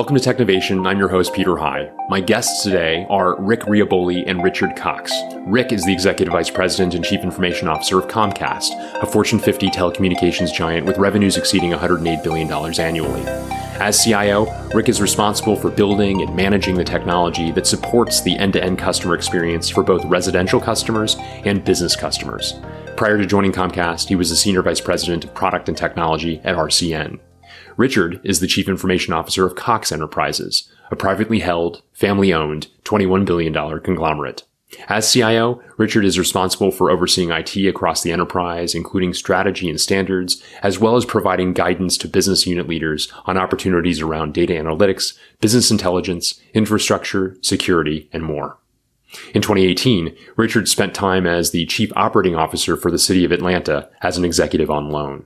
Welcome to Technovation. I'm your host, Peter High. My guests today are Rick Rioboli and Richard Cox. Rick is the Executive Vice President and Chief Information Officer of Comcast, a Fortune 50 telecommunications giant with revenues exceeding $108 billion annually. As CIO, Rick is responsible for building and managing the technology that supports the end to end customer experience for both residential customers and business customers. Prior to joining Comcast, he was the Senior Vice President of Product and Technology at RCN. Richard is the Chief Information Officer of Cox Enterprises, a privately held, family owned, $21 billion conglomerate. As CIO, Richard is responsible for overseeing IT across the enterprise, including strategy and standards, as well as providing guidance to business unit leaders on opportunities around data analytics, business intelligence, infrastructure, security, and more. In 2018, Richard spent time as the Chief Operating Officer for the City of Atlanta as an executive on loan.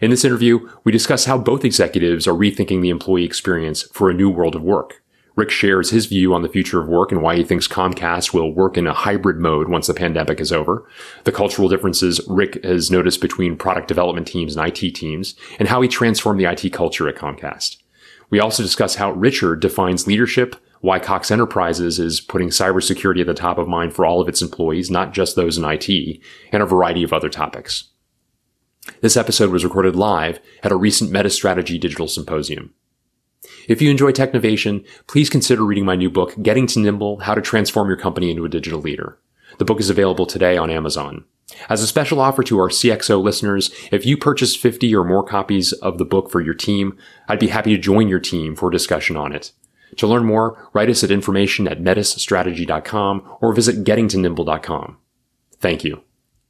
In this interview, we discuss how both executives are rethinking the employee experience for a new world of work. Rick shares his view on the future of work and why he thinks Comcast will work in a hybrid mode once the pandemic is over, the cultural differences Rick has noticed between product development teams and IT teams, and how he transformed the IT culture at Comcast. We also discuss how Richard defines leadership, why Cox Enterprises is putting cybersecurity at the top of mind for all of its employees, not just those in IT, and a variety of other topics. This episode was recorded live at a recent Metis Strategy Digital Symposium. If you enjoy Technovation, please consider reading my new book, Getting to Nimble, How to Transform Your Company into a Digital Leader. The book is available today on Amazon. As a special offer to our CXO listeners, if you purchase 50 or more copies of the book for your team, I'd be happy to join your team for a discussion on it. To learn more, write us at information at metisstrategy.com or visit gettingtonimble.com. Thank you.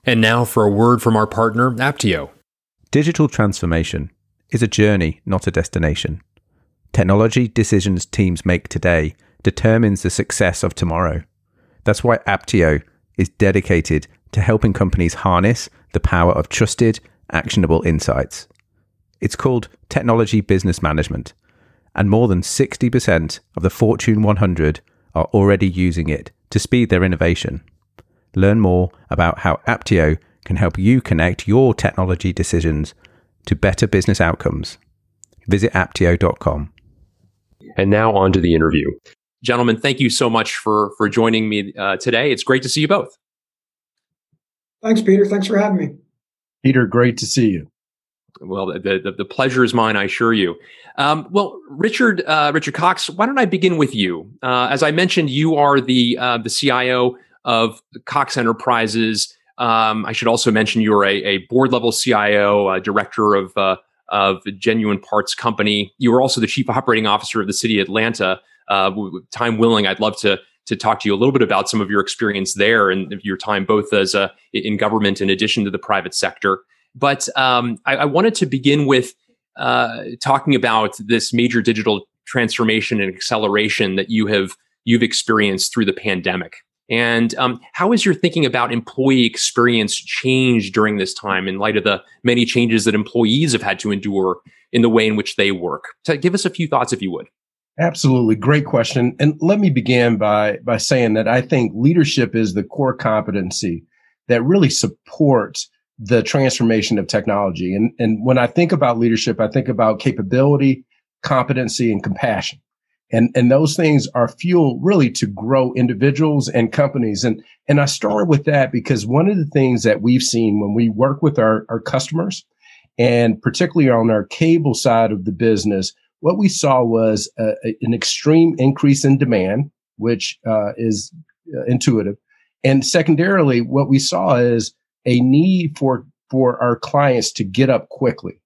And now for a word from our partner, Apptio. Digital transformation is a journey, not a destination. Technology decisions teams make today determines the success of tomorrow. That's why Apptio is dedicated to helping companies harness the power of trusted, actionable insights. It's called Technology Business Management, and more than 60% of the Fortune 100 are already using it to speed their innovation. Learn more about how Apptio can help you connect your technology decisions to better business outcomes. Visit apptio.com. And now on to the interview. Gentlemen, thank you so much for, for joining me uh, today. It's great to see you both. Thanks, Peter. Thanks for having me. Peter, great to see you. Well, the, the, the pleasure is mine, I assure you. Um, well, Richard, uh, Richard Cox, why don't I begin with you? Uh, as I mentioned, you are the uh, the CIO of Cox Enterprises. Um, I should also mention you're a, a board level CIO, a director of uh, of Genuine Parts Company. You were also the chief operating officer of the city of Atlanta. Uh, time willing, I'd love to to talk to you a little bit about some of your experience there and your time both as a, in government in addition to the private sector. But um, I, I, wanted to begin with uh, talking about this major digital transformation and acceleration that you have you've experienced through the pandemic. And um, how has your thinking about employee experience changed during this time in light of the many changes that employees have had to endure in the way in which they work? So give us a few thoughts, if you would. Absolutely, great question. And let me begin by by saying that I think leadership is the core competency that really supports the transformation of technology. And and when I think about leadership, I think about capability, competency, and compassion. And, and those things are fuel really to grow individuals and companies. And, and I started with that because one of the things that we've seen when we work with our, our customers and particularly on our cable side of the business, what we saw was an extreme increase in demand, which uh, is uh, intuitive. And secondarily, what we saw is a need for, for our clients to get up quickly.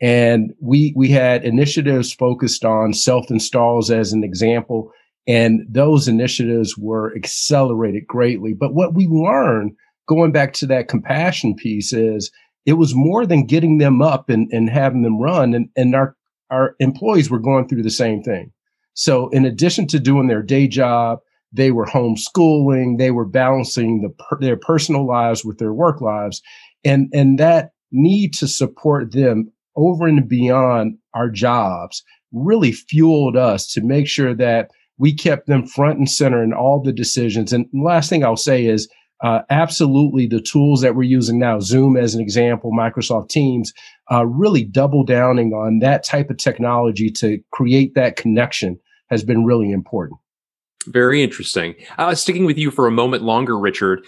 And we, we had initiatives focused on self installs as an example. And those initiatives were accelerated greatly. But what we learned going back to that compassion piece is it was more than getting them up and, and having them run. And, and our, our employees were going through the same thing. So in addition to doing their day job, they were homeschooling, they were balancing the, their personal lives with their work lives. And, and that need to support them over and beyond our jobs really fueled us to make sure that we kept them front and center in all the decisions. And last thing I'll say is uh, absolutely the tools that we're using now, Zoom as an example, Microsoft Teams, uh, really double downing on that type of technology to create that connection has been really important. Very interesting. Uh, sticking with you for a moment longer, Richard.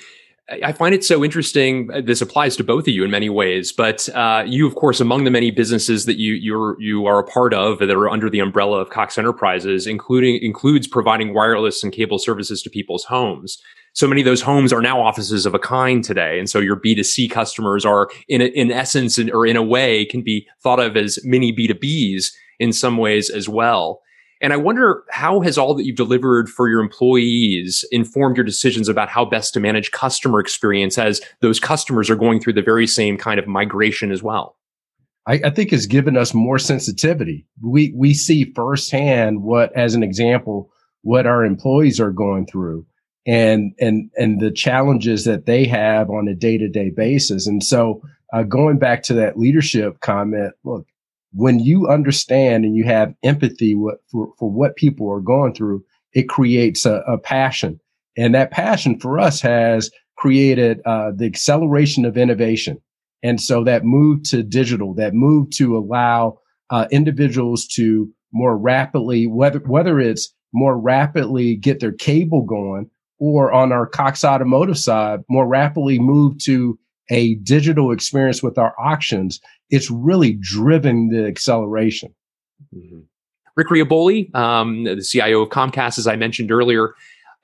I find it so interesting. Uh, this applies to both of you in many ways, but uh, you, of course, among the many businesses that you you're you are a part of that are under the umbrella of Cox Enterprises, including includes providing wireless and cable services to people's homes. So many of those homes are now offices of a kind today, and so your B two C customers are, in a, in essence, or in a way, can be thought of as mini B two Bs in some ways as well. And I wonder how has all that you've delivered for your employees informed your decisions about how best to manage customer experience as those customers are going through the very same kind of migration as well? I, I think it's given us more sensitivity. We we see firsthand what, as an example, what our employees are going through and and and the challenges that they have on a day to day basis. And so, uh, going back to that leadership comment, look, when you understand and you have empathy for, for what people are going through, it creates a, a passion. And that passion for us has created uh, the acceleration of innovation. And so that move to digital, that move to allow uh, individuals to more rapidly, whether, whether it's more rapidly get their cable going or on our Cox automotive side, more rapidly move to a digital experience with our auctions, it's really driven the acceleration. Mm-hmm. Rick Rioboli, um, the CIO of Comcast, as I mentioned earlier,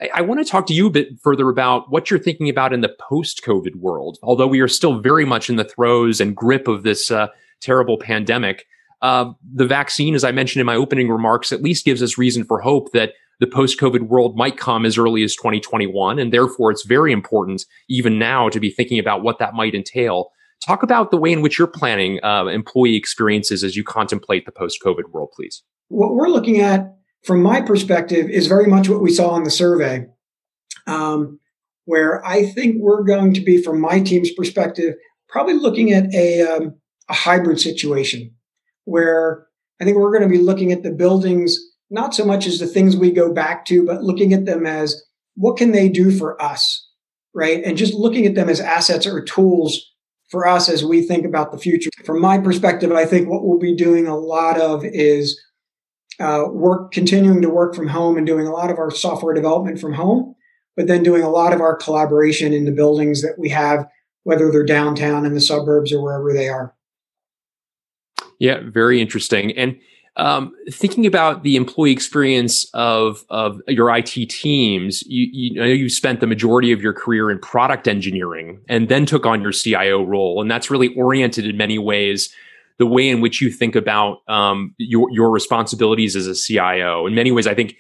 I, I want to talk to you a bit further about what you're thinking about in the post-COVID world. Although we are still very much in the throes and grip of this uh, terrible pandemic, uh, the vaccine, as I mentioned in my opening remarks, at least gives us reason for hope that the post COVID world might come as early as 2021. And therefore, it's very important, even now, to be thinking about what that might entail. Talk about the way in which you're planning uh, employee experiences as you contemplate the post COVID world, please. What we're looking at, from my perspective, is very much what we saw in the survey, um, where I think we're going to be, from my team's perspective, probably looking at a, um, a hybrid situation where I think we're going to be looking at the buildings not so much as the things we go back to, but looking at them as what can they do for us, right? And just looking at them as assets or tools for us as we think about the future. From my perspective, I think what we'll be doing a lot of is uh, work, continuing to work from home and doing a lot of our software development from home, but then doing a lot of our collaboration in the buildings that we have, whether they're downtown in the suburbs or wherever they are. Yeah, very interesting. And um, thinking about the employee experience of of your IT teams, you, you know you spent the majority of your career in product engineering, and then took on your CIO role, and that's really oriented in many ways the way in which you think about um, your your responsibilities as a CIO. In many ways, I think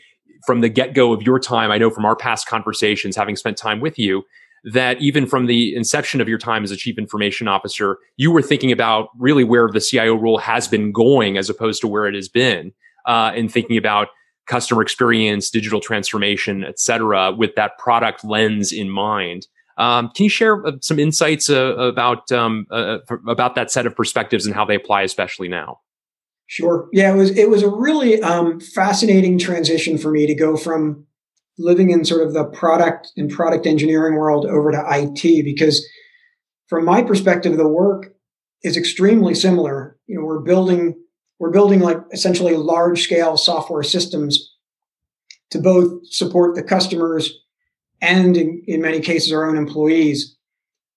from the get go of your time, I know from our past conversations, having spent time with you, that even from the inception of your time as a chief information officer, you were thinking about really where the CIO role has been going as opposed to where it has been, uh, and thinking about customer experience, digital transformation, et cetera, with that product lens in mind. Um, can you share uh, some insights uh, about um, uh, about that set of perspectives and how they apply, especially now? Sure. Yeah, it was it was a really um, fascinating transition for me to go from living in sort of the product and product engineering world over to IT because from my perspective the work is extremely similar. You know we're building we're building like essentially large scale software systems to both support the customers and in, in many cases our own employees.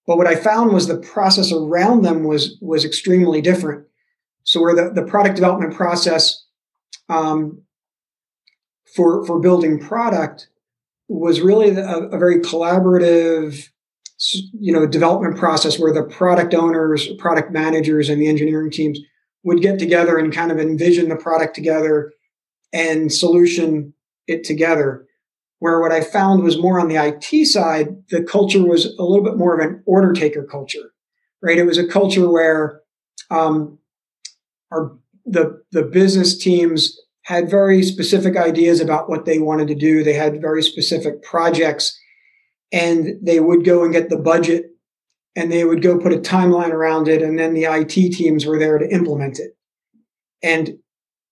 But what i found was the process around them was was extremely different. So where the, the product development process um, for for building product was really a, a, very collaborative you know development process where the product owners product managers and the engineering teams would get together and kind of envision the product together and solution it together. Where what i found was more on the it side the culture was a little bit more of an order taker culture right? It was a culture where um, our the the business teams had very specific ideas about what they wanted to do. They had very specific projects and they would go and get the budget and they would go put a timeline around it. And then the IT teams were there to implement it. And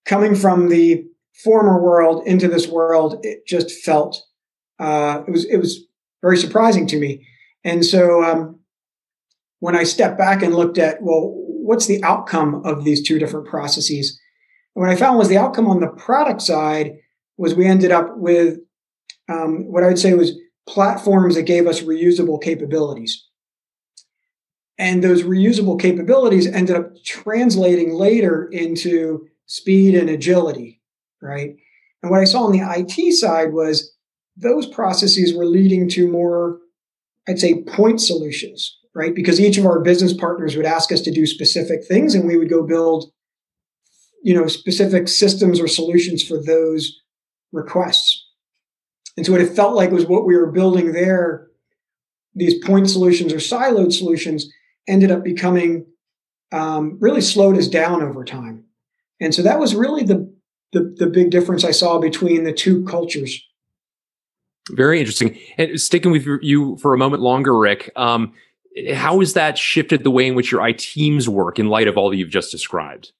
coming from the former world into this world, it just felt, uh, it was, it was very surprising to me. And so um, when I stepped back and looked at, well, what's the outcome of these two different processes? And what I found was the outcome on the product side was we ended up with um, what I would say was platforms that gave us reusable capabilities. And those reusable capabilities ended up translating later into speed and agility, right? And what I saw on the IT side was those processes were leading to more, I'd say, point solutions, right? Because each of our business partners would ask us to do specific things and we would go build, you know, specific systems or solutions for those requests. And so what it felt like was what we were building there, these point solutions or siloed solutions ended up becoming um, really slowed us down over time. And so that was really the, the, the big difference I saw between the two cultures. Very interesting. And sticking with you for a moment longer, Rick, um, how has that shifted the way in which your IT teams work in light of all that you've just described?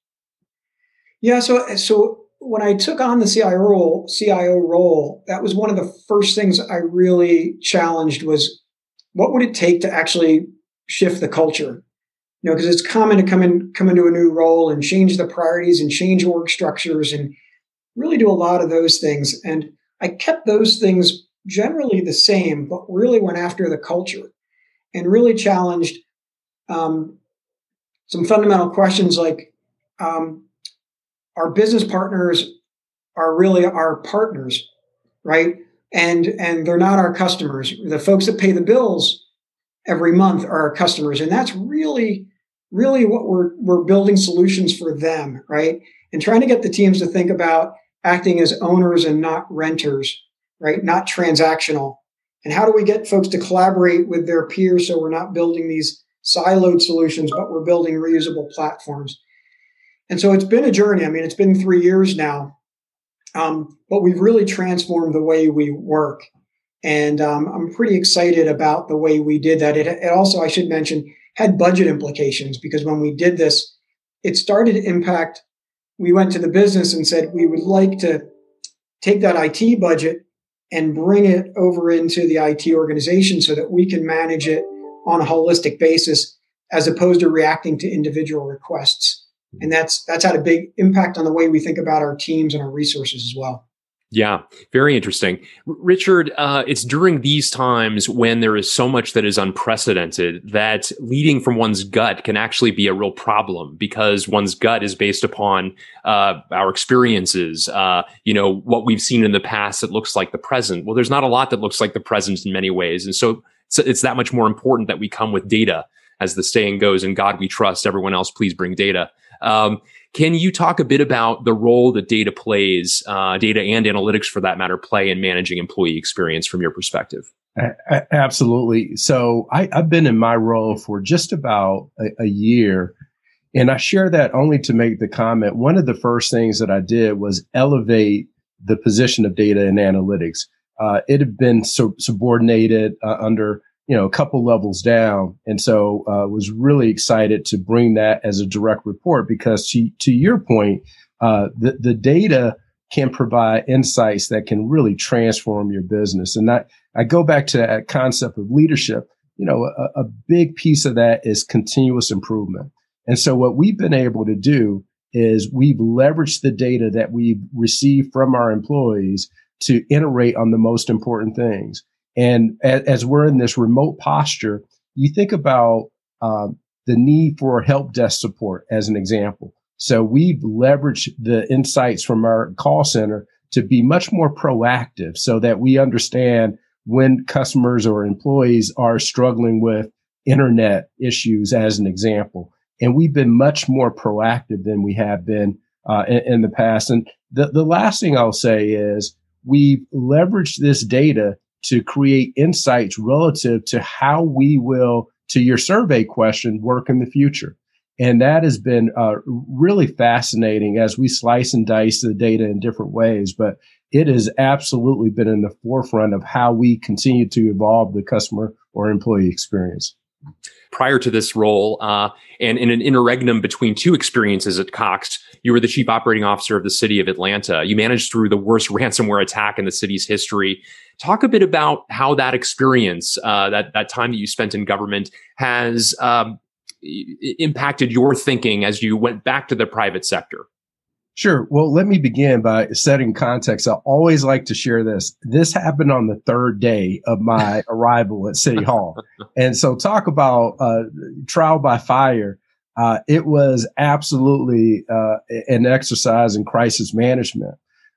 Yeah, so so when I took on the CIO role, CIO role, that was one of the first things I really challenged was what would it take to actually shift the culture? You know, because it's common to come in, come into a new role and change the priorities and change org structures and really do a lot of those things. And I kept those things generally the same, but really went after the culture and really challenged um, some fundamental questions like um, our business partners are really our partners, right? And and they're not our customers. The folks that pay the bills every month are our customers, and that's really really what we're we're building solutions for them, right? And trying to get the teams to think about acting as owners and not renters, right? Not transactional. And how do we get folks to collaborate with their peers so we're not building these siloed solutions, but we're building reusable platforms? And so it's been a journey. I mean, it's been three years now, um, but we've really transformed the way we work. And um, I'm pretty excited about the way we did that. It, it, also, I should mention, had budget implications because when we did this, it started to impact. We went to the business and said we would like to take that IT budget and bring it over into the IT organization so that we can manage it on a holistic basis as opposed to reacting to individual requests and that's that's had a big impact on the way we think about our teams and our resources as well yeah, very interesting. Richard, uh, it's during these times when there is so much that is unprecedented that leading from one's gut can actually be a real problem because one's gut is based upon uh, our experiences, uh, you know, what we've seen in the past that looks like the present. Well, there's not a lot that looks like the present in many ways. And so it's, it's that much more important that we come with data as the saying goes, in God we trust, everyone else please bring data. Um, can you talk a bit about the role that data plays, uh, data and analytics for that matter, play in managing employee experience from your perspective? absolutely. So I, have been in my role for just about a, a, year. And I share that only to make the comment. One of the first things that I did was elevate the position of data and analytics. Uh, it had been subordinated uh, under you know, a couple levels down. And so uh, was really excited to bring that as a direct report because to, to your point, uh, the, the data can provide insights that can really transform your business. And I, I go back to that concept of leadership. You know, a, a big piece of that is continuous improvement. And so what we've been able to do is we've leveraged the data that we've received from our employees to iterate on the most important things. And as, we're in this remote posture, you think about um, the need for help desk support as an example. So we've leveraged the insights from our call center to be much more proactive so that we understand when customers or employees are struggling with internet issues as an example. And we've been much more proactive than we have been uh, in, in, the past. And the, the last thing I'll say is we've leveraged this data to create insights relative to how we will, to your survey question, work in the future. And that has been uh, really fascinating as we slice and dice the data in different ways. But it has absolutely been in the forefront of how we continue to evolve the customer or employee experience. Prior to this role, uh, and in an interregnum between two experiences at Cox, you were the chief operating officer of the city of Atlanta. You managed through the worst ransomware attack in the city's history. Talk a bit about how that experience, uh, that that time that you spent in government, has um, impacted your thinking as you went back to the private sector. Sure. Well, let me begin by setting context. I always like to share this. This happened on the third day of my arrival at City Hall. And so, talk about uh, trial by fire. Uh, it was absolutely uh, an exercise in crisis management.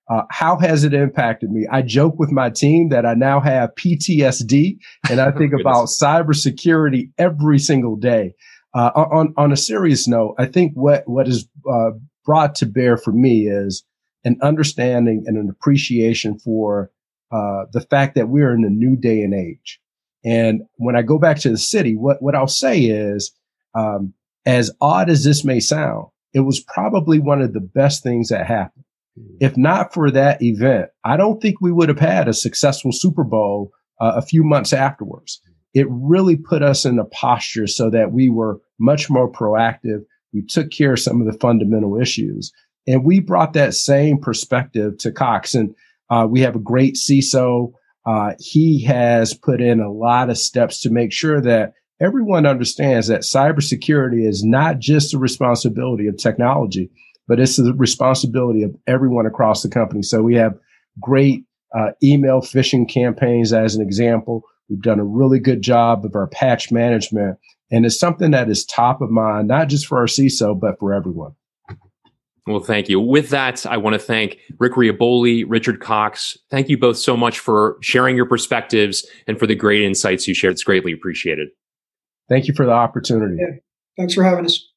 Uh, how has it impacted me? I joke with my team that I now have PTSD and I think about cybersecurity every single day. Uh, on, on a serious note, I think what, what is uh, brought to bear for me is an understanding and an appreciation for uh, the fact that we're in a new day and age. And when I go back to the city, what, what I'll say is, um, as odd as this may sound, it was probably one of the best things that happened. Mm-hmm. If not for that event, I don't think we would have had a successful Super Bowl uh, a few months afterwards. It really put us in a posture so that we were much more proactive we took care of some of the fundamental issues. And we brought that same perspective to Cox. And uh, we have a great CISO. Uh, he has put in a lot of steps to make sure that everyone understands that cybersecurity is not just the responsibility of technology, but it's the responsibility of everyone across the company. So we have great uh, email phishing campaigns as an example. We've done a really good job of our patch management. And it's something that is top of mind, not just for our CISO, but for everyone. Well, thank you. With that, I want to thank Rick Rioboli, Richard Cox. Thank you both so much for sharing your perspectives and for the great insights you shared. It's greatly appreciated. Thank you for the opportunity. Yeah. Thanks for having us.